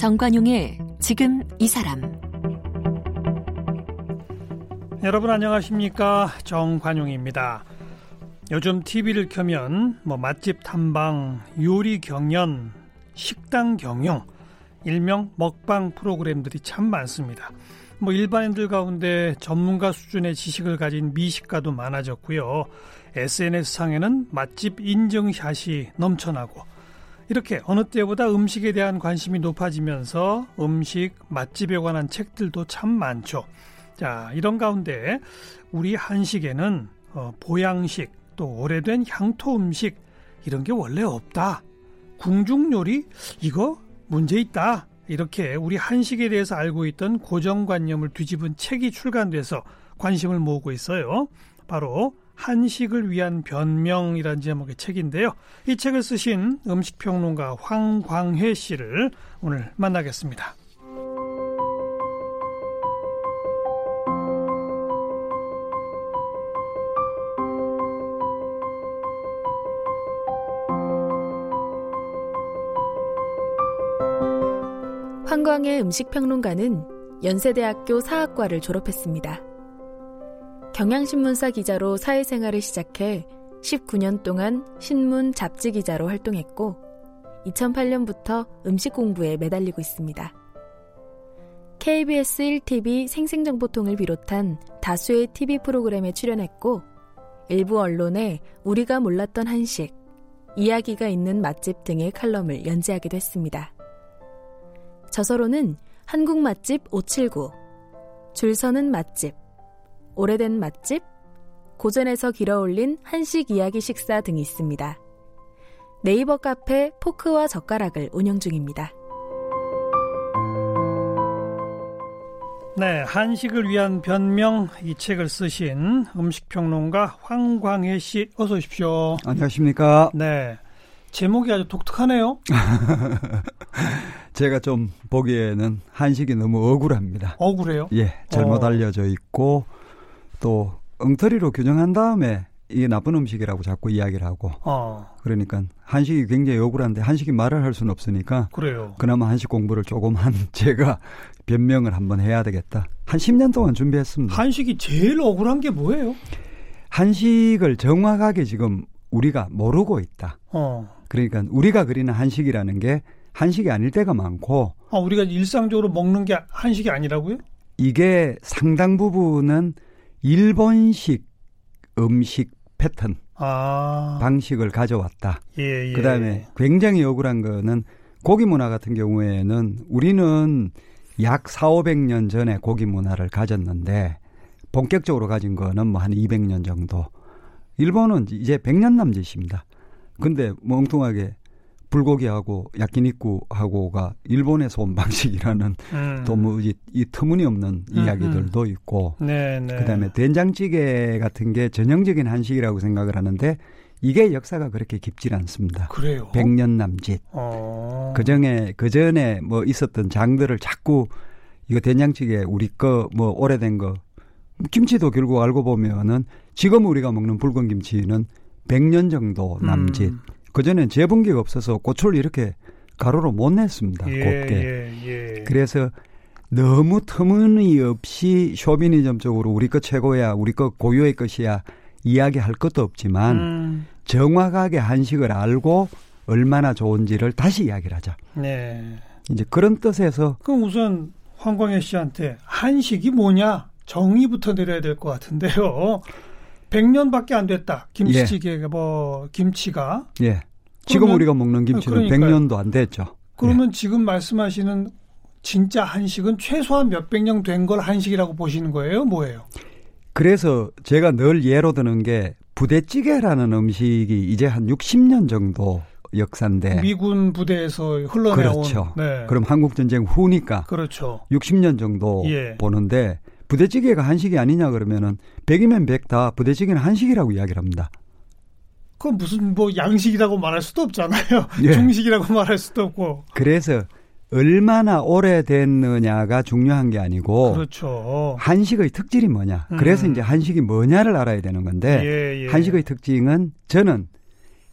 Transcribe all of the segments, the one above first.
정관용의 지금 이 사람 여러분 안녕하십니까 정관용입니다. 요즘 TV를 켜면 뭐 맛집 탐방, 요리 경연, 식당 경영, 일명 먹방 프로그램들이 참 많습니다. 뭐 일반인들 가운데 전문가 수준의 지식을 가진 미식가도 많아졌고요. SNS상에는 맛집 인증샷이 넘쳐나고 이렇게 어느 때보다 음식에 대한 관심이 높아지면서 음식, 맛집에 관한 책들도 참 많죠. 자, 이런 가운데 우리 한식에는 어, 보양식, 또 오래된 향토 음식 이런 게 원래 없다. 궁중 요리 이거 문제 있다. 이렇게 우리 한식에 대해서 알고 있던 고정관념을 뒤집은 책이 출간돼서 관심을 모으고 있어요. 바로 한식을 위한 변명이란 제목의 책인데요. 이 책을 쓰신 음식평론가 황광혜 씨를 오늘 만나겠습니다. 황광의 음식평론가는 연세대학교 사학과를 졸업했습니다. 경향신문사 기자로 사회생활을 시작해 19년 동안 신문 잡지 기자로 활동했고 2008년부터 음식 공부에 매달리고 있습니다. KBS 1TV 생생정보통을 비롯한 다수의 TV 프로그램에 출연했고 일부 언론에 우리가 몰랐던 한식, 이야기가 있는 맛집 등의 칼럼을 연재하기도 했습니다. 저서로는 한국 맛집 579, 줄 서는 맛집, 오래된 맛집, 고전에서 길어올린 한식 이야기 식사 등이 있습니다. 네이버 카페 포크와 젓가락을 운영 중입니다. 네, 한식을 위한 변명 이 책을 쓰신 음식평론가 황광혜 씨 어서 오십시오. 안녕하십니까? 네. 제목이 아주 독특하네요. 제가 좀 보기에는 한식이 너무 억울합니다. 억울해요? 예, 잘못 어. 알려져 있고 또 엉터리로 규정한 다음에 이게 나쁜 음식이라고 자꾸 이야기를 하고 어, 그러니까 한식이 굉장히 억울한데 한식이 말을 할 수는 없으니까 그래요. 그나마 한식 공부를 조금 한 제가 변명을 한번 해야 되겠다. 한 10년 동안 준비했습니다. 한식이 제일 억울한 게 뭐예요? 한식을 정확하게 지금 우리가 모르고 있다. 어. 그러니까 우리가 그리는 한식이라는 게 한식이 아닐 때가 많고 아, 우리가 일상적으로 먹는 게 한식이 아니라고요? 이게 상당 부분은 일본식 음식 패턴 아. 방식을 가져왔다. 예, 예. 그다음에 굉장히 억울한 거는 고기 문화 같은 경우에는 우리는 약 4, 500년 전에 고기 문화를 가졌는데 본격적으로 가진 거는 뭐 한 200년 정도. 일본은 이제 100년 남짓입니다. 근데 뭐 엉뚱하게 불고기하고 야끼니쿠하고가 일본에서 온 방식이라는 음. 또뭐이 이 터무니없는 음, 이야기들도 있고 네, 네. 그다음에 된장찌개 같은 게 전형적인 한식이라고 생각을 하는데 이게 역사가 그렇게 깊질 않습니다. 그래요. 100년 남짓. 어. 그전에 그전에 뭐 있었던 장들을 자꾸 이거 된장찌개 우리 거 뭐 오래된 거 김치도 결국 알고 보면은 지금 우리가 먹는 붉은 김치는 100년 정도 남짓. 음. 그전엔 재분기가 없어서 고추를 이렇게 가루로 못 냈습니다. 예, 곱게. 예, 예. 그래서 너무 터무니없이 쇼비니즘적으로 우리 거 최고야, 우리 거 고유의 것이야 이야기할 것도 없지만 음. 정확하게 한식을 알고 얼마나 좋은지를 다시 이야기를 하자. 네. 이제 그런 뜻에서 그럼 우선 황광혜 씨한테 한식이 뭐냐 정의부터 내려야 될 것 같은데요. 100년밖에 안 됐다. 김치찌개가 뭐 김치가 예. 지금 그러면- 우리가 먹는 김치는 그러니까요. 100년도 안 됐죠. 그러면 지금 말씀하시는 진짜 한식은 최소한 몇백 년 된 걸 한식이라고 보시는 거예요? 뭐예요? 그래서 제가 늘 예로 드는 게 부대찌개라는 음식이 이제 한 60년 정도 역사인데 미군 부대에서 흘러나온 네. 그렇죠. 네. 그럼 한국 전쟁 후니까 그렇죠. 60년 정도 예. 보는데 부대찌개가 한식이 아니냐 그러면은 100이면 100 다 부대찌개는 한식이라고 이야기를 합니다. 그건 무슨 뭐 양식이라고 말할 수도 없잖아요. 예. 중식이라고 말할 수도 없고. 그래서 얼마나 오래됐느냐가 중요한 게 아니고 그렇죠. 한식의 특질이 뭐냐. 그래서 음. 이제 한식이 뭐냐를 알아야 되는 건데 예, 예. 한식의 특징은 저는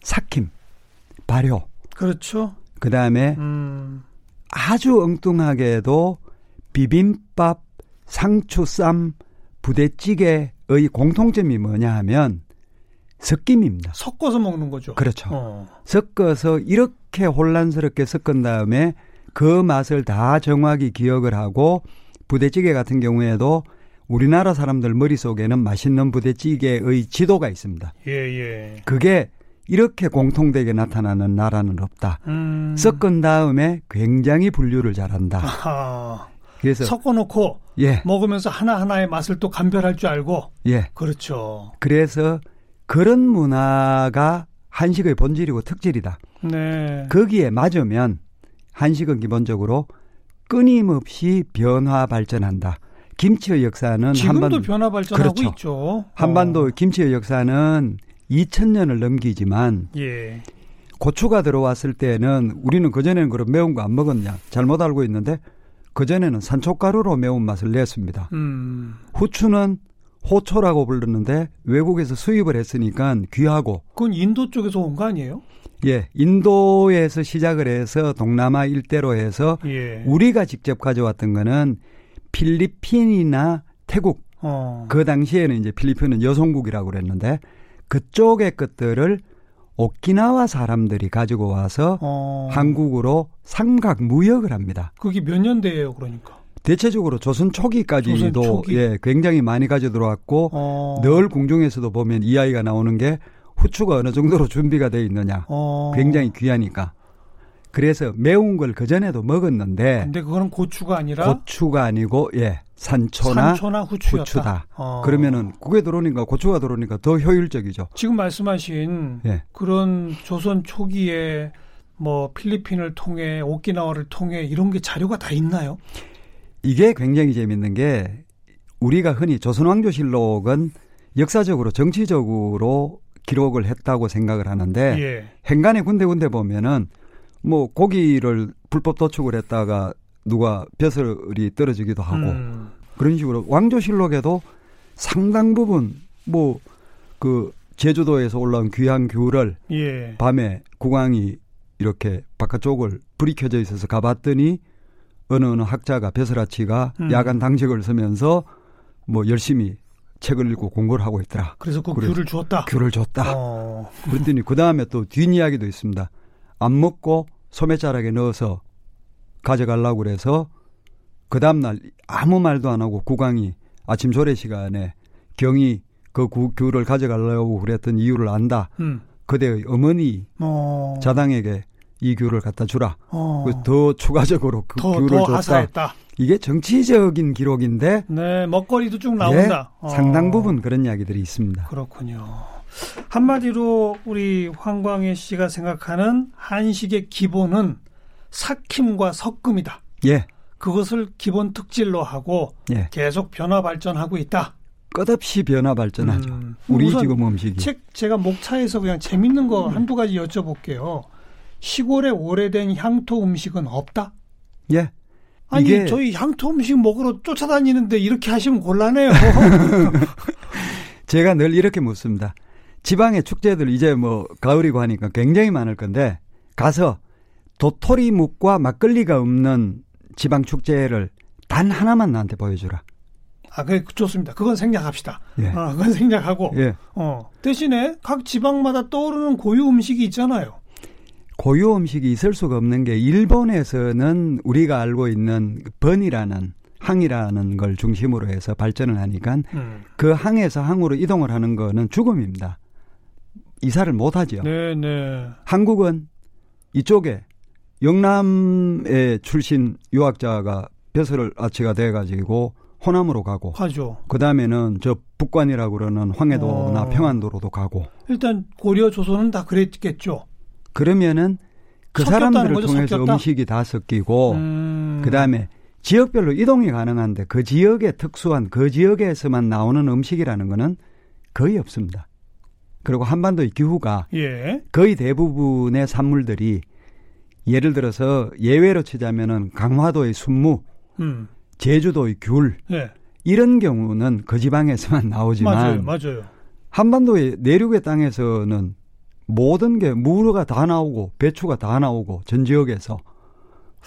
삭힘, 발효, 그렇죠. 그 다음에 음. 아주 엉뚱하게도 비빔밥, 상추쌈, 부대찌개의 공통점이 뭐냐 하면 섞임입니다. 섞어서 먹는 거죠. 그렇죠. 어. 섞어서 이렇게 혼란스럽게 섞은 다음에 그 맛을 다 정확히 기억을 하고 부대찌개 같은 경우에도 우리나라 사람들 머릿속에는 맛있는 부대찌개의 지도가 있습니다. 예, 예. 그게 이렇게 공통되게 나타나는 나라는 없다. 음. 섞은 다음에 굉장히 분류를 잘한다. 아하. 그래서 섞어놓고 예, 먹으면서 하나 하나의 맛을 또 감별할 줄 알고. 예. 그렇죠. 그래서 그런 문화가 한식의 본질이고 특질이다. 네. 거기에 맞으면 한식은 기본적으로 끊임없이 변화 발전한다. 김치의 역사는 지금도 한반 변화 발전하고 그렇죠. 있죠. 한반도 어. 김치의 역사는 2000년을 넘기지만 예. 고추가 들어왔을 때는 우리는 그전에는 그런 매운 거 안 먹었냐 잘못 알고 있는데 그전에는 산초가루로 매운맛을 냈습니다. 음. 후추는 호초라고 불렀는데 외국에서 수입을 했으니까 귀하고 그건 인도 쪽에서 온 거 아니에요? 예 인도에서 시작을 해서 동남아 일대로 해서 예. 우리가 직접 가져왔던 거는 필리핀이나 태국 어. 그 당시에는 이제 필리핀은 여성국이라고 그랬는데 그쪽의 것들을 오키나와 사람들이 가지고 와서 어. 한국으로 삼각 무역을 합니다. 그게 몇 년대예요, 그러니까. 대체적으로 조선 초기까지도 조선 초기? 예, 굉장히 많이 가져 들어왔고 어. 늘 궁중에서도 보면 이 아이가 나오는 게 후추가 어느 정도로 준비가 돼 있느냐. 어. 굉장히 귀하니까. 그래서 매운 걸 그전에도 먹었는데 근데 그거는 고추가 아니라 고추가 아니고 예, 산초나, 산초나 후추였다. 후추다. 어. 그러면은 국에 들어오니까 고추가 들어오니까 더 효율적이죠. 지금 말씀하신 예. 그런 조선 초기에 뭐 필리핀을 통해 오키나와를 통해 이런 게 자료가 다 있나요? 이게 굉장히 재밌는 게 우리가 흔히 조선왕조실록은 역사적으로 정치적으로 기록을 했다고 생각을 하는데 예. 행간에 군데군데 보면은 뭐 고기를 불법 도축을 했다가 누가 벼슬이 떨어지기도 하고 음. 그런 식으로 왕조실록에도 상당 부분 뭐 그 제주도에서 올라온 귀한 귤을 예. 밤에 국왕이 이렇게 바깥쪽을 불이 켜져 있어서 가봤더니 어느 어느 학자가 벼슬아치가 음. 야간 당직을 서면서 뭐 열심히 책을 읽고 공부를 하고 있더라. 그래서 그 그래. 귤을 주었다. 귤을 줬다. 어. 그랬더니 그 다음에 또 뒷이야기도 있습니다. 안 먹고 소매자락에 넣어서 가져가려고 그래서 그 다음날 아무 말도 안 하고 국왕이 아침 조례 시간에 경이 그 구- 귤을 가져가려고 그랬던 이유를 안다. 음. 그대의 어머니 어. 자당에게 이 귤을 갖다 주라. 어. 그더 추가적으로 그 더, 귤을 더 줬다. 하사했다. 이게 정치적인 기록인데 네, 먹거리도 쭉 나온다. 예, 어. 상당 부분 그런 이야기들이 있습니다. 그렇군요. 한마디로 우리 황광혜 씨가 생각하는 한식의 기본은 삭힘과 섞음이다. 예, 그것을 기본 특질로 하고 예. 계속 변화 발전하고 있다. 끝없이 변화 발전하죠. 음. 우리 지금 음식이. 책 제가 목차에서 그냥 재밌는 거 한두 가지 여쭤볼게요. 시골에 오래된 향토 음식은 없다? 예. 아니 저희 향토 음식 먹으러 쫓아다니는데 이렇게 하시면 곤란해요. 제가 늘 이렇게 묻습니다. 지방의 축제들 이제 뭐 가을이고 하니까 굉장히 많을 건데 가서 도토리묵과 막걸리가 없는 지방 축제를 단 하나만 나한테 보여주라. 아, 그래 좋습니다. 그건 생략합시다. 예. 아, 그건 생략하고 예. 어, 대신에 각 지방마다 떠오르는 고유 음식이 있잖아요. 고유 음식이 있을 수가 없는 게 일본에서는 우리가 알고 있는 번이라는 항이라는 걸 중심으로 해서 발전을 하니까 음. 그 항에서 항으로 이동을 하는 거는 죽음입니다. 이사를 못 하죠. 네, 네. 한국은 이쪽에 영남의 출신 유학자가 벼슬 아치가 돼 가지고 호남으로 가고 하죠. 그 다음에는 저 북관이라고 그러는 황해도나 어. 평안도로도 가고 일단 고려 조선은 다 그랬겠죠. 그러면은 그 사람들을 거죠, 통해서 섞였다? 음식이 다 섞이고 음. 그 다음에 지역별로 이동이 가능한데 그 지역의 특수한 그 지역에서만 나오는 음식이라는 거는 거의 없습니다. 그리고 한반도의 기후가 예. 거의 대부분의 산물들이 예를 들어서 예외로 치자면은 강화도의 순무, 음. 제주도의 귤 예. 이런 경우는 그 지방에서만 나오지만 맞아요. 맞아요. 한반도의 내륙의 땅에서는 모든 게 무가 다 나오고 배추가 다 나오고 전 지역에서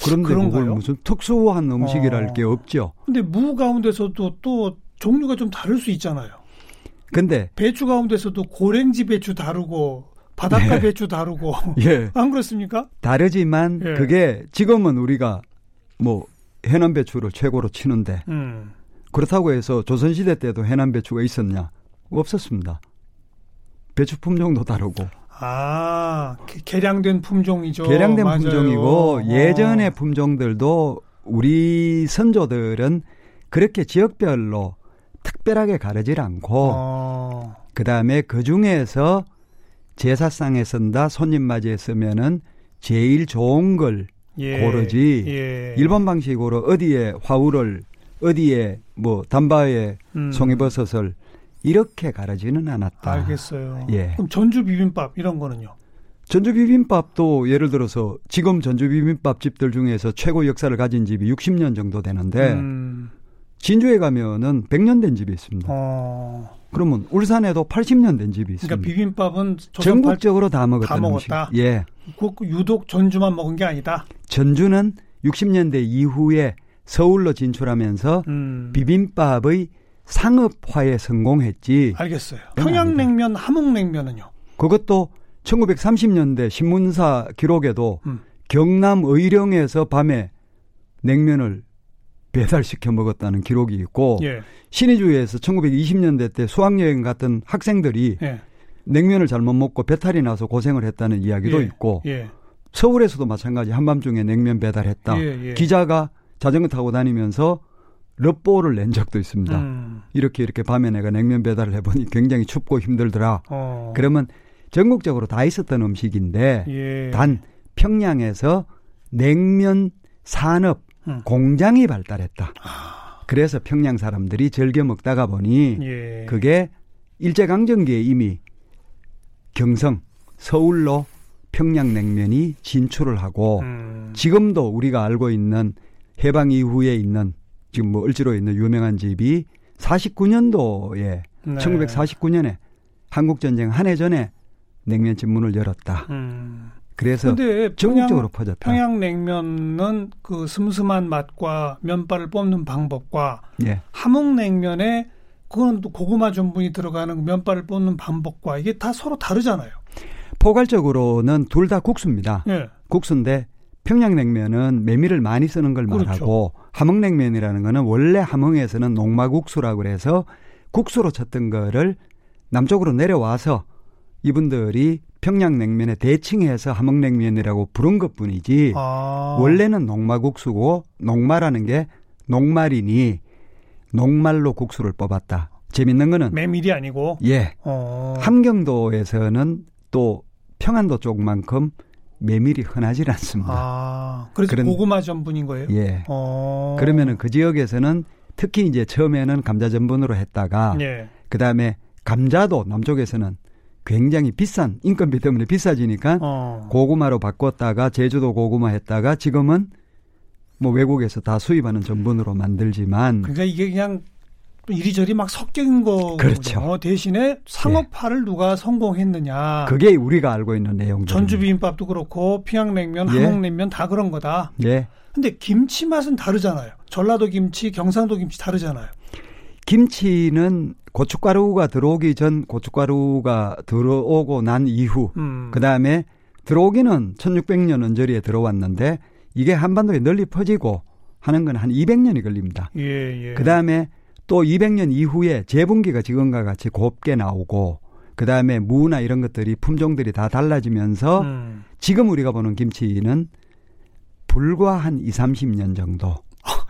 그런데 그런가요? 그걸 무슨 특수한 음식이랄 어. 게 없죠. 근데 무 가운데서도 또 종류가 좀 다를 수 있잖아요. 근데 배추 가운데서도 고랭지 배추 다르고 바닷가 예. 배추 다르고 예 안 그렇습니까? 다르지만 예. 그게 지금은 우리가 뭐 해남 배추를 최고로 치는데 음. 그렇다고 해서 조선시대 때도 해남 배추가 있었냐? 없었습니다. 배추 품종도 다르고 아 개- 개량된 품종이죠. 개량된 맞아요. 품종이고 어. 예전의 품종들도 우리 선조들은 그렇게 지역별로 특별하게 가르질 않고 어. 그 다음에 그 중에서 제사상에 쓴다 손님 맞이에 쓰면은 제일 좋은 걸 예. 고르지 예. 일본 방식으로 어디에 화우를 어디에 뭐 담바에 음. 송이버섯을 이렇게 가르지는 않았다. 알겠어요. 예. 그럼 전주 비빔밥 이런 거는요? 전주 비빔밥도 예를 들어서 지금 전주 비빔밥 집들 중에서 최고 역사를 가진 집이 60년 정도 되는데 음. 진주에 가면은 100년 된 집이 있습니다. 어. 그러면 울산에도 80년 된 집이 있습니다. 그러니까 비빔밥은 전국적으로 다 먹었던 다 음식. 먹었다? 예. 꼭 유독 전주만 먹은 게 아니다. 전주는 60년대 이후에 서울로 진출하면서 음. 비빔밥의 상업화에 성공했지. 알겠어요. 그건 평양냉면, 함흥냉면은요? 그것도 1930년대 신문사 기록에도 음. 경남 의령에서 밤에 냉면을 배달시켜 먹었다는 기록이 있고 예. 신의주에서 1920년대 때 수학여행 갔던 학생들이 예. 냉면을 잘못 먹고 배탈이 나서 고생을 했다는 이야기도 예. 있고 예. 서울에서도 마찬가지 한밤중에 냉면 배달했다. 예, 예. 기자가 자전거 타고 다니면서 럽보를 낸 적도 있습니다. 음. 이렇게 이렇게 밤에 내가 냉면 배달을 해보니 굉장히 춥고 힘들더라. 어. 그러면 전국적으로 다 있었던 음식인데 예. 단 평양에서 냉면 산업 음. 공장이 발달했다. 그래서 평양 사람들이 즐겨 먹다가 보니 예. 그게 일제 강점기에 이미 경성, 서울로 평양 냉면이 진출을 하고 음. 지금도 우리가 알고 있는 해방 이후에 있는 지금 뭐 을지로에 있는 유명한 집이 49년도에 네. 1949년에 한국 전쟁 한 해 전에 냉면집 문을 열었다. 음. 그래서 근데 전국적으로 평양, 퍼졌다. 평양냉면은 그 슴슴한 맛과 면발을 뽑는 방법과 예. 함흥냉면에 그건 또 고구마 전분이 들어가는 그 면발을 뽑는 방법과 이게 다 서로 다르잖아요. 포괄적으로는 둘 다 국수입니다. 예. 국수인데 평양냉면은 메밀을 많이 쓰는 걸 그렇죠. 말하고 함흥냉면이라는 거는 원래 함흥에서는 농마국수라고 그래서 국수로 쳤던 거를 남쪽으로 내려와서 이분들이 평양냉면에 대칭해서 함흥냉면이라고 부른 것 뿐이지 아. 원래는 농마국수고 농마라는 게 농말이니 농말로 국수를 뽑았다. 재밌는 거는 메밀이 아니고. 예 어. 함경도에서는 또 평안도 쪽만큼 메밀이 흔하지 않습니다. 아. 그래서 그런- 고구마 전분인 거예요. 예. 어. 그러면은 그 지역에서는 특히 이제 처음에는 감자 전분으로 했다가 예. 그 다음에 감자도 남쪽에서는 굉장히 비싼 인건비 때문에 비싸지니까 어. 고구마로 바꿨다가 제주도 고구마 했다가 지금은 뭐 외국에서 다 수입하는 전분으로 만들지만 그러니까 이게 그냥 이리저리 막 섞인 거 그렇죠. 대신에 상업화를 누가 성공했느냐. 그게 우리가 알고 있는 내용들. 전주 비빔밥도 그렇고 평양냉면, 예. 함흥냉면 다 그런 거다. 예. 근데 김치 맛은 다르잖아요. 전라도 김치, 경상도 김치 다르잖아요. 김치는 고춧가루가 들어오기 전 고춧가루가 들어오고 난 이후 음. 그 다음에 들어오기는 1600년 언저리에 들어왔는데 이게 한반도에 널리 퍼지고 하는 건 한 200년이 걸립니다. 예, 예. 그 다음에 또 200년 이후에 재분기가 지금과 같이 곱게 나오고 그 다음에 무나 이런 것들이 품종들이 다 달라지면서 음. 지금 우리가 보는 김치는 불과 한 2, 30년 정도.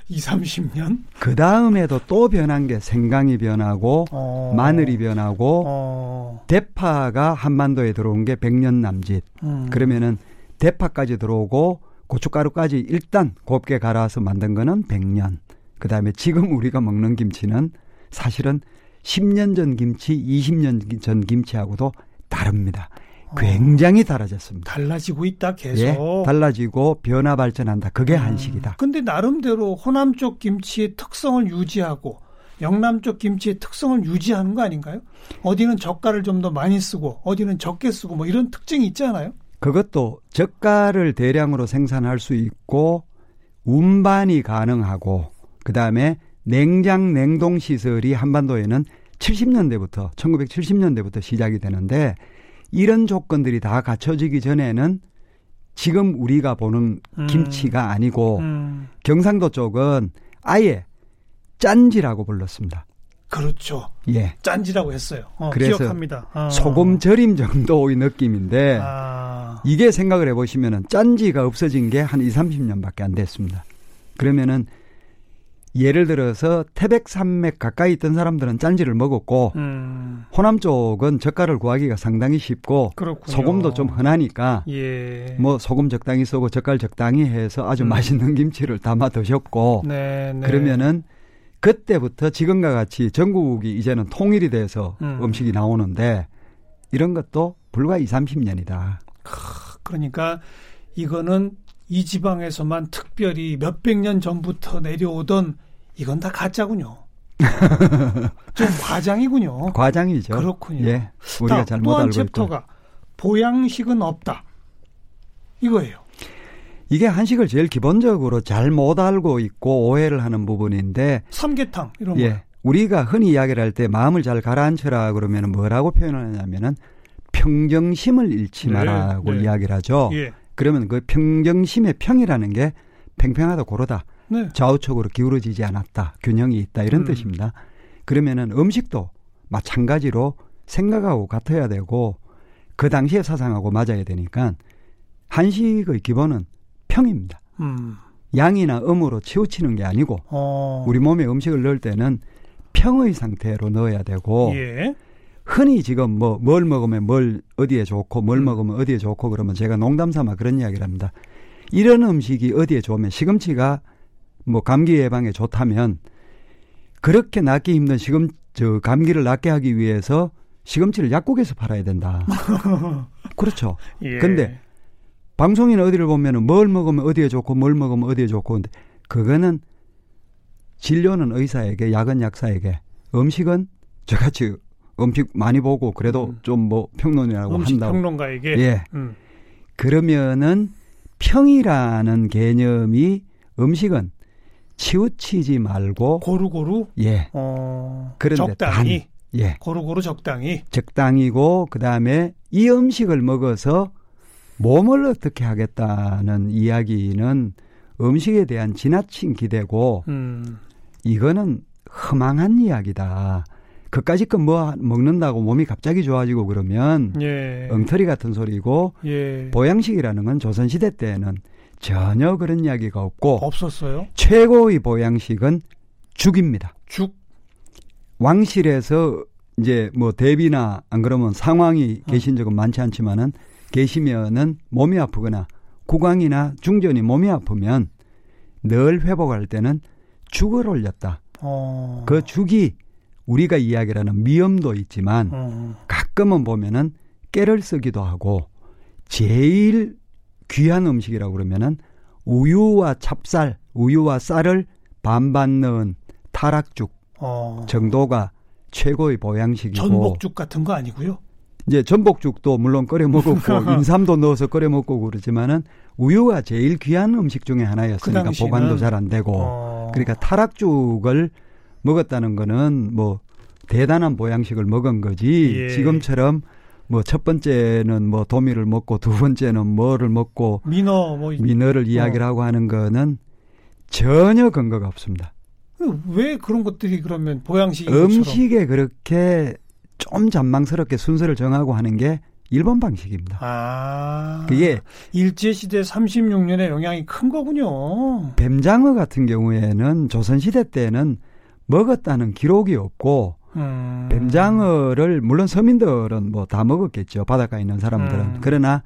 2, 30년? 그 다음에도 또 변한 게 생강이 변하고 어. 마늘이 변하고 어. 대파가 한반도에 들어온 게 100년 남짓. 음. 그러면은 대파까지 들어오고 고춧가루까지 일단 곱게 갈아서 만든 거는 100년. 그 다음에 지금 우리가 먹는 김치는 사실은 10년 전 김치, 20년 전 김치하고도 다릅니다. 굉장히 달라졌습니다. 달라지고 있다 계속. 예, 달라지고 변화 발전한다. 그게 한식이다. 근데 나름대로 호남 쪽 김치의 특성을 유지하고 영남 쪽 김치의 특성을 유지하는 거 아닌가요? 어디는 젓갈을 좀 더 많이 쓰고 어디는 적게 쓰고 뭐 이런 특징이 있지 않아요? 그것도 젓갈을 대량으로 생산할 수 있고 운반이 가능하고 그 다음에 냉장 냉동 시설이 한반도에는 70년대부터 1970년대부터 시작이 되는데 이런 조건들이 다 갖춰지기 전에는 지금 우리가 보는 음. 김치가 아니고 음, 경상도 쪽은 아예 짠지라고 불렀습니다. 그렇죠. 예. 짠지라고 했어요. 어, 그래서 기억합니다. 어. 소금 절임 정도의 느낌인데 아, 이게 생각을 해보시면은 짠지가 없어진 게 한 2, 30년밖에 안 됐습니다. 그러면은 예를 들어서 태백 산맥 가까이 있던 사람들은 짠지를 먹었고 음, 호남 쪽은 젓갈을 구하기가 상당히 쉽고 그렇군요. 소금도 좀 흔하니까 예. 뭐 소금 적당히 쓰고 젓갈 적당히 해서 아주 음. 맛있는 김치를 담아 드셨고 네, 네. 그러면은 그때부터 지금과 같이 전국이 이제는 통일이 돼서 음. 음. 식이 나오는데 이런 것도 불과 2, 30년이다. 그러니까 이거는 이 지방에서만 특별히 몇백 년 전부터 내려오던 이건 다 가짜군요. 좀 과장이군요. 과장이죠. 그렇군요. 예. 우리가 다, 잘못 또한 알고. 챕터가 보양식은 없다. 이거예요. 이게 한식을 제일 기본적으로 잘 못 알고 있고 오해를 하는 부분인데 삼계탕 이런 거. 예. 우리가 흔히 이야기를 할 때 마음을 잘 가라앉혀라 그러면 뭐라고 표현하냐면은 평정심을 잃지 네, 마라고 네. 이야기를 하죠. 예. 그러면 그 평정심의 평이라는 게 팽팽하다 고르다. 네. 좌우측으로 기울어지지 않았다. 균형이 있다. 이런 음. 뜻입니다. 그러면은 음식도 마찬가지로 생각하고 같아야 되고 그 당시의 사상하고 맞아야 되니까 한식의 기본은 평입니다. 음. 양이나 음으로 치우치는 게 아니고 어. 우리 몸에 음식을 넣을 때는 평의 상태로 넣어야 되고 예. 흔히 지금 뭐 뭘 먹으면 뭘 어디에 좋고 뭘 음. 먹으면 어디에 좋고 그러면 제가 농담 삼아 그런 이야기를 합니다. 이런 음식이 어디에 좋으면 시금치가 뭐 감기 예방에 좋다면 그렇게 낫기 힘든 시금 저 감기를 낫게 하기 위해서 시금치를 약국에서 팔아야 된다. 그렇죠. 예. 근데 방송이나 어디를 보면은 뭘 먹으면 어디에 좋고 뭘 먹으면 어디에 좋고 근데 그거는 진료는 의사에게 약은 약사에게 음식은 저같이 음식 많이 보고 그래도 음. 좀뭐 평론이라고 음식 한다고 평론가에게 예 음. 그러면은 평이라는 개념이 음식은 치우치지 말고 고루고루 예 어. 그런데 적당히 예 고루고루 적당히 적당이고 그다음에 이 음식을 먹어서 몸을 어떻게 하겠다는 이야기는 음식에 대한 지나친 기대고 음. 이거는 허망한 이야기다. 그까짓 거뭐 먹는다고 몸이 갑자기 좋아지고 그러면 예. 엉터리 같은 소리고 예. 보양식이라는 건 조선 시대 때는 전혀 그런 이야기가 없고 없었어요. 최고의 보양식은 죽입니다. 죽. 왕실에서 이제 뭐 대비나 안 그러면 상황이 계신 적은 많지 않지만은 계시면은 몸이 아프거나 구강이나 중전이 몸이 아프면 늘 회복할 때는 죽을 올렸다. 어. 그 죽이 우리가 이야기하는 미염도 있지만 어. 가끔은 보면은 깨를 쓰기도 하고 제일 귀한 음식이라고 그러면은 우유와 찹쌀, 우유와 쌀을 반반 넣은 타락죽 어. 정도가 최고의 보양식이고 전복죽 같은 거 아니고요. 이제 전복죽도 물론 끓여 먹었고 인삼도 넣어서 끓여 먹고 그러지만은 우유가 제일 귀한 음식 중에 그 하나였으니까 당시에는 보관도 잘 안 되고 어. 그러니까 타락죽을 먹었다는 거는 뭐 대단한 보양식을 먹은 거지 예. 지금처럼 뭐 첫 번째는 뭐 도미를 먹고 두 번째는 뭐를 먹고 민어 뭐 민어를 이야기를 하고 하는 거는 전혀 근거가 없습니다. 왜 그런 것들이 그러면 것처럼 음식에 그렇게 좀 잔망스럽게 순서를 정하고 하는 게 일본 방식입니다. 아. 그게 일제 시대 36년의 영향이 큰 거군요. 뱀장어 같은 경우에는 조선 시대 때는 먹었다는 기록이 없고 음. 뱀장어를 물론 서민들은 뭐 다 먹었겠죠 바닷가에 있는 사람들은 음. 그러나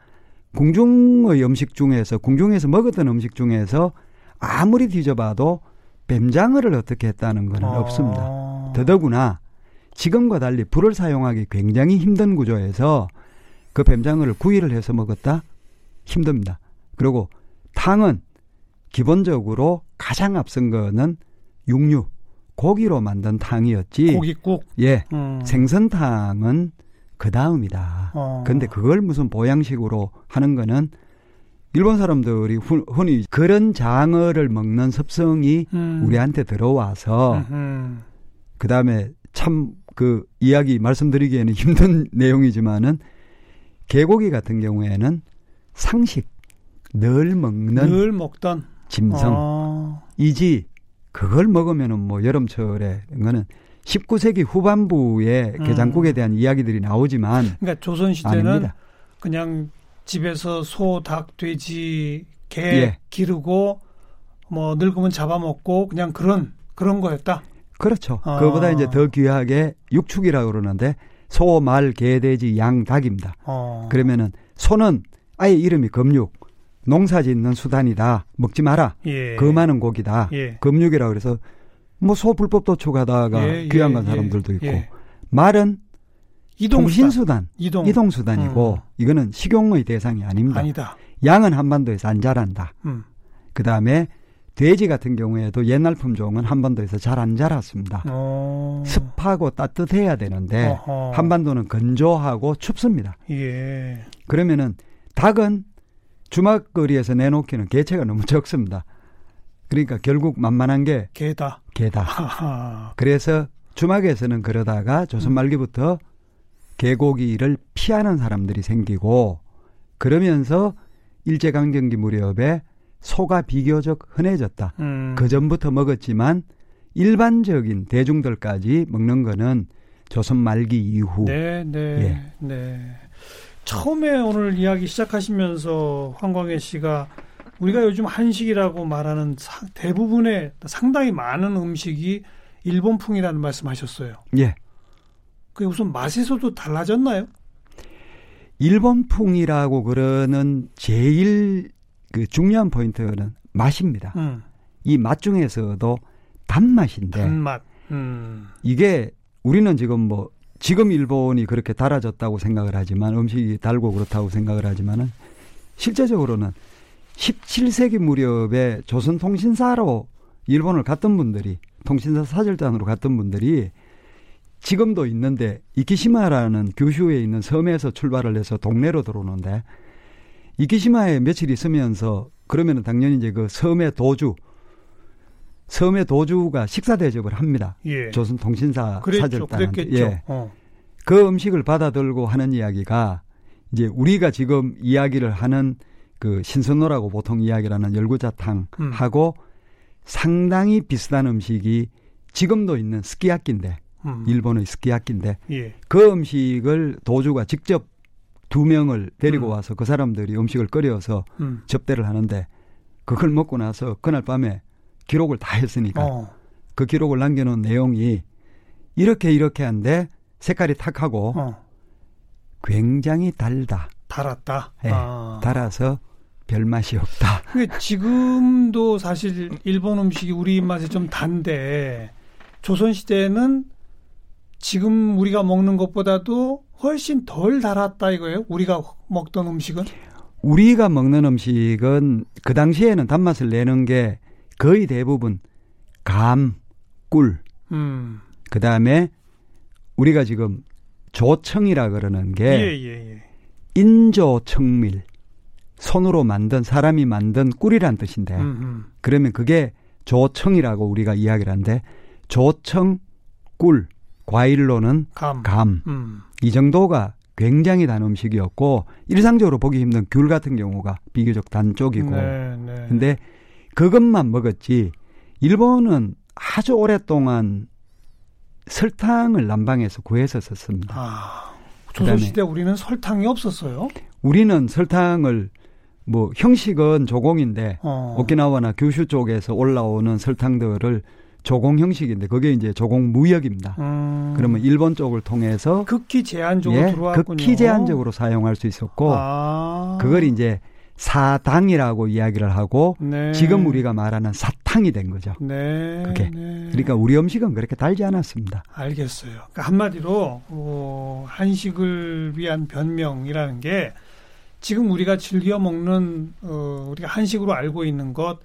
궁중의 음식 중에서 궁중에서 먹었던 음식 중에서 아무리 뒤져봐도 뱀장어를 어떻게 했다는 건 어. 없습니다. 더더구나 지금과 달리 불을 사용하기 굉장히 힘든 구조에서 그 뱀장어를 구이를 해서 먹었다 힘듭니다. 그리고 탕은 기본적으로 가장 앞선 거는 육류 고기로 만든 탕이었지. 고깃국. 예. 음. 생선탕은 그 다음이다. 어. 근데 그걸 무슨 보양식으로 하는 거는 일본 사람들이 후- 흔히 그런 장어를 먹는 습성이 음. 우리한테 들어와서 음. 그 다음에 참 그 이야기 말씀드리기에는 힘든 내용이지만은 개고기 같은 경우에는 상식 늘 먹는 늘 먹던 짐승 어. 이지 그걸 먹으면은 뭐 여름철에 이거는 19세기 후반부에 음. 게장국에 대한 이야기들이 나오지만 그러니까 조선 시대는 아닙니다. 그냥 집에서 소, 닭, 돼지, 개 예. 기르고 뭐 늙으면 잡아먹고 그냥 그런 그런 거였다. 그렇죠. 아. 그거보다 이제 더 귀하게 육축이라고 그러는데 소, 말, 개, 돼지, 양, 닭입니다. 어. 그러면은 소는 아예 이름이 금육, 농사 짓는 수단이다. 먹지 마라. 예. 그 많은 고기다. 예. 금육이라 그래서 뭐 소 불법 도축하다가 예, 예, 간 예, 사람들도 있고 예. 말은 이동 통신 수단. 수단, 이동, 이동 수단이고 음. 이거는 식용의 대상이 아닙니다. 아니다. 양은 한반도에서 안 자란다. 음. 그 다음에 돼지 같은 경우에도 옛날 품종은 한반도에서 잘 안 자랐습니다. 어. 습하고 따뜻해야 되는데 어허. 한반도는 건조하고 춥습니다. 예. 그러면은 닭은 주막거리에서 내놓기는 개체가 너무 적습니다. 그러니까 결국 만만한 게 개다. 개다. 그래서 주막에서는 그러다가 조선 음. 말기부터 개고기를 피하는 사람들이 생기고 그러면서 일제강점기 무렵에 소가 비교적 흔해졌다. 음. 그 전부터 먹었지만 일반적인 대중들까지 먹는 거는 조선 말기 이후 네, 네, 예. 네. 처음에 오늘 이야기 시작하시면서 황광혜 씨가 우리가 요즘 한식이라고 말하는 사- 대부분의 상당히 많은 음식이 일본풍이라는 말씀하셨어요. 예 그게 우선 맛에서도 달라졌나요? 일본풍이라고 그러는 제일 그 중요한 포인트는 맛입니다. 음, 이맛 중에서도 단맛인데 단맛. 음, 이게 우리는 지금 뭐 지금 일본이 그렇게 달아졌다고 생각을 하지만 음식이 달고 그렇다고 생각을 하지만은 실제적으로는 17세기 무렵에 조선통신사로 일본을 갔던 분들이 통신사 사절단으로 갔던 분들이 지금도 있는데 이키시마라는 규슈에 있는 섬에서 출발을 해서 동네로 들어오는데 이키시마에 며칠 있으면서 그러면은 당연히 이제 그 섬의 도주 섬의 도주가 식사 대접을 합니다. 예. 조선 통신사 사절단한테. 예. 어. 그 음식을 받아들고 하는 이야기가 이제 우리가 지금 이야기를 하는 그 신선호라고 보통 이야기를 하는 음. 열구자탕하고 상당히 비슷한 음식이 지금도 있는 스키야키인데 음. 일본의 스키야키인데 예. 그 음식을 도주가 직접 두 명을 데리고 음. 와서 그 사람들이 음식을 끓여서 음. 접대를 하는데 그걸 먹고 나서 그날 밤에 기록을 다 했으니까 어. 그 기록을 남겨놓은 내용이 이렇게 이렇게 한데 색깔이 탁하고 어. 굉장히 달다. 달았다. 예, 아. 달아서 별 맛이 없다. 그게 지금도 사실 일본 음식이 우리 입맛에 좀 단데 조선 시대에는 지금 우리가 먹는 것보다도 훨씬 덜 달았다 이거예요. 우리가 먹던 음식은. 우리가 먹는 음식은 그 당시에는 단맛을 내는 게 거의 대부분 감, 꿀, 음. 그 다음에 우리가 지금 조청이라 그러는 게 예, 예, 예. 인조청밀 손으로 만든 사람이 만든 꿀이란 뜻인데 음, 음. 그러면 그게 조청이라고 우리가 이야기를 하는데 조청 꿀 과일로는 감. 감이 음. 정도가 굉장히 단 음식이었고 일상적으로 보기 힘든 귤 같은 경우가 비교적 단 쪽이고 네, 네. 근데 그것만 먹었지 일본은 아주 오랫동안 설탕을 남방에서 구해서 썼습니다. 아, 조선 그다음에- 시대 우리는 설탕이 없었어요. 우리는 설탕을 뭐 형식은 조공인데 어. 오키나와나 규슈 쪽에서 올라오는 설탕들을 조공 형식인데 그게 이제 조공 무역입니다. 음. 그러면 일본 쪽을 통해서 극히 제한적으로 예, 들어왔군요. 극히 제한적으로 사용할 수 있었고 아. 그걸 이제 사당이라고 이야기를 하고 네. 지금 우리가 말하는 사탕이 된 거죠. 네. 그게. 네. 그러니까 우리 음식은 그렇게 달지 않았습니다. 알겠어요. 그러니까 한마디로 어, 한식을 위한 변명이라는 게 지금 우리가 즐겨 먹는 어, 우리가 한식으로 알고 있는 것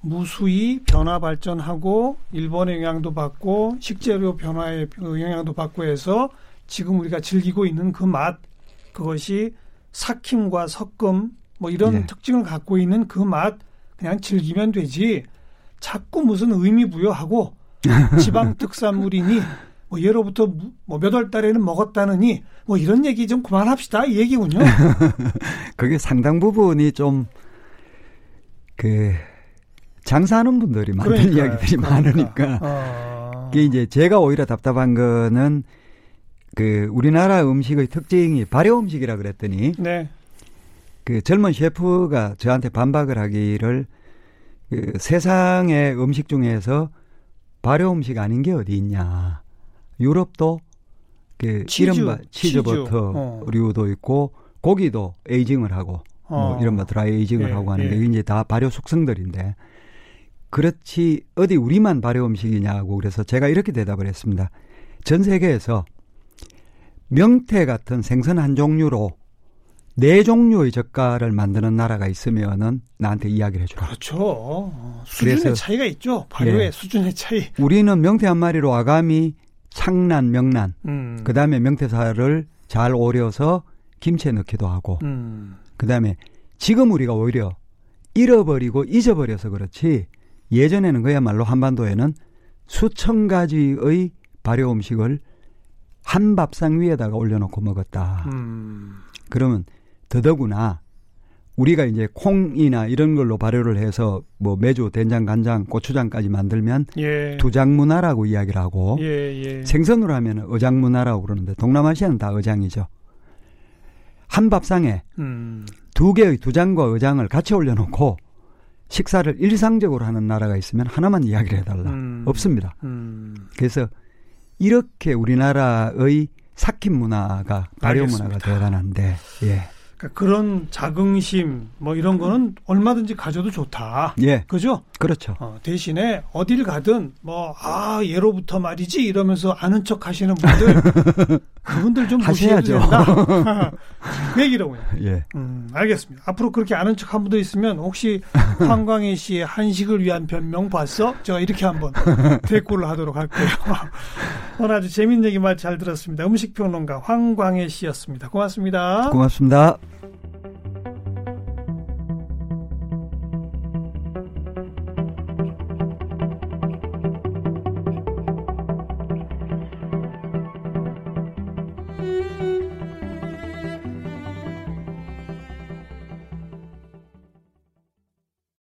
무수히 변화 발전하고 일본의 영향도 받고 식재료 변화의 영향도 받고 해서 지금 우리가 즐기고 있는 그 맛 그것이 삭힘과 섞음 뭐 이런 예. 특징을 갖고 있는 그 맛 그냥 즐기면 되지. 자꾸 무슨 의미 부여하고 지방 특산물이니 뭐 예로부터 뭐 몇 월 달에는 먹었다느니 뭐 이런 얘기 좀 그만합시다 이 얘기군요. 그게 상당 부분이 좀 그 장사하는 분들이 만든 그러니까요. 이야기들이 그러니까. 많으니까 어. 이게 이제 제가 오히려 답답한 거는 그 우리나라 음식의 특징이 발효 음식이라 그랬더니 네. 그 젊은 셰프가 저한테 반박을 하기를 그 세상의 음식 중에서 발효 음식 아닌 게 어디 있냐. 유럽도 그 치즈, 이른바 치즈, 치즈. 버터류도 있고 고기도 aging을 하고 뭐 어. 이른바 dry aging을 예, 하고 하는 데 예. 이게 이제 다 발효 숙성들인데 그렇지 어디 우리만 발효 음식이냐고 그래서 제가 이렇게 대답을 했습니다. 전 세계에서 명태 같은 생선 한 종류로 네 종류의 젓갈을 만드는 나라가 있으면은 나한테 이야기를 해주라. 그렇죠. 어, 수준의 차이가 있죠. 발효의 예. 수준의 차이. 우리는 명태 한 마리로 아가미, 창란, 명란, 음. 그 다음에 명태살을 잘 오려서 김치에 넣기도 하고, 음. 그 다음에 지금 우리가 오히려 잃어버리고 잊어버려서 그렇지 예전에는 그야말로 한반도에는 수천 가지의 발효 음식을 한 밥상 위에다가 올려놓고 먹었다. 음. 그러면 더더구나 우리가 이제 콩이나 이런 걸로 발효를 해서 뭐 매주 된장, 간장, 고추장까지 만들면 예. 두장 문화라고 이야기를 하고 예, 예. 생선으로 하면 어장 문화라고 그러는데 동남아시아는 다 어장이죠. 한 밥상에 음. 두 개의 두장과 어장을 같이 올려놓고 식사를 일상적으로 하는 나라가 있으면 하나만 이야기를 해달라. 음. 없습니다. 음. 그래서 이렇게 우리나라의 삭힌 문화가 발효. 문화가 대단한데, 예, 그러니까 그런 자긍심 뭐 이런 거는 얼마든지 가져도 좋다. 예, 그죠? 그렇죠. 어, 대신에 어딜 가든 뭐 아 예로부터 말이지 이러면서 아는 척 하시는 분들 그분들 좀 하셔야죠. 된다. 그 얘기로군요. 예, 음, 알겠습니다. 앞으로 그렇게 아는 척한 분도 있으면 혹시 황광희 씨의 한식을 위한 변명 봤어? 제가 이렇게 한번 대꾸를 하도록 할게요. 오늘 아주 재밌는 얘기 말 잘 들었습니다. 음식평론가 황광희 씨였습니다. 고맙습니다. 고맙습니다.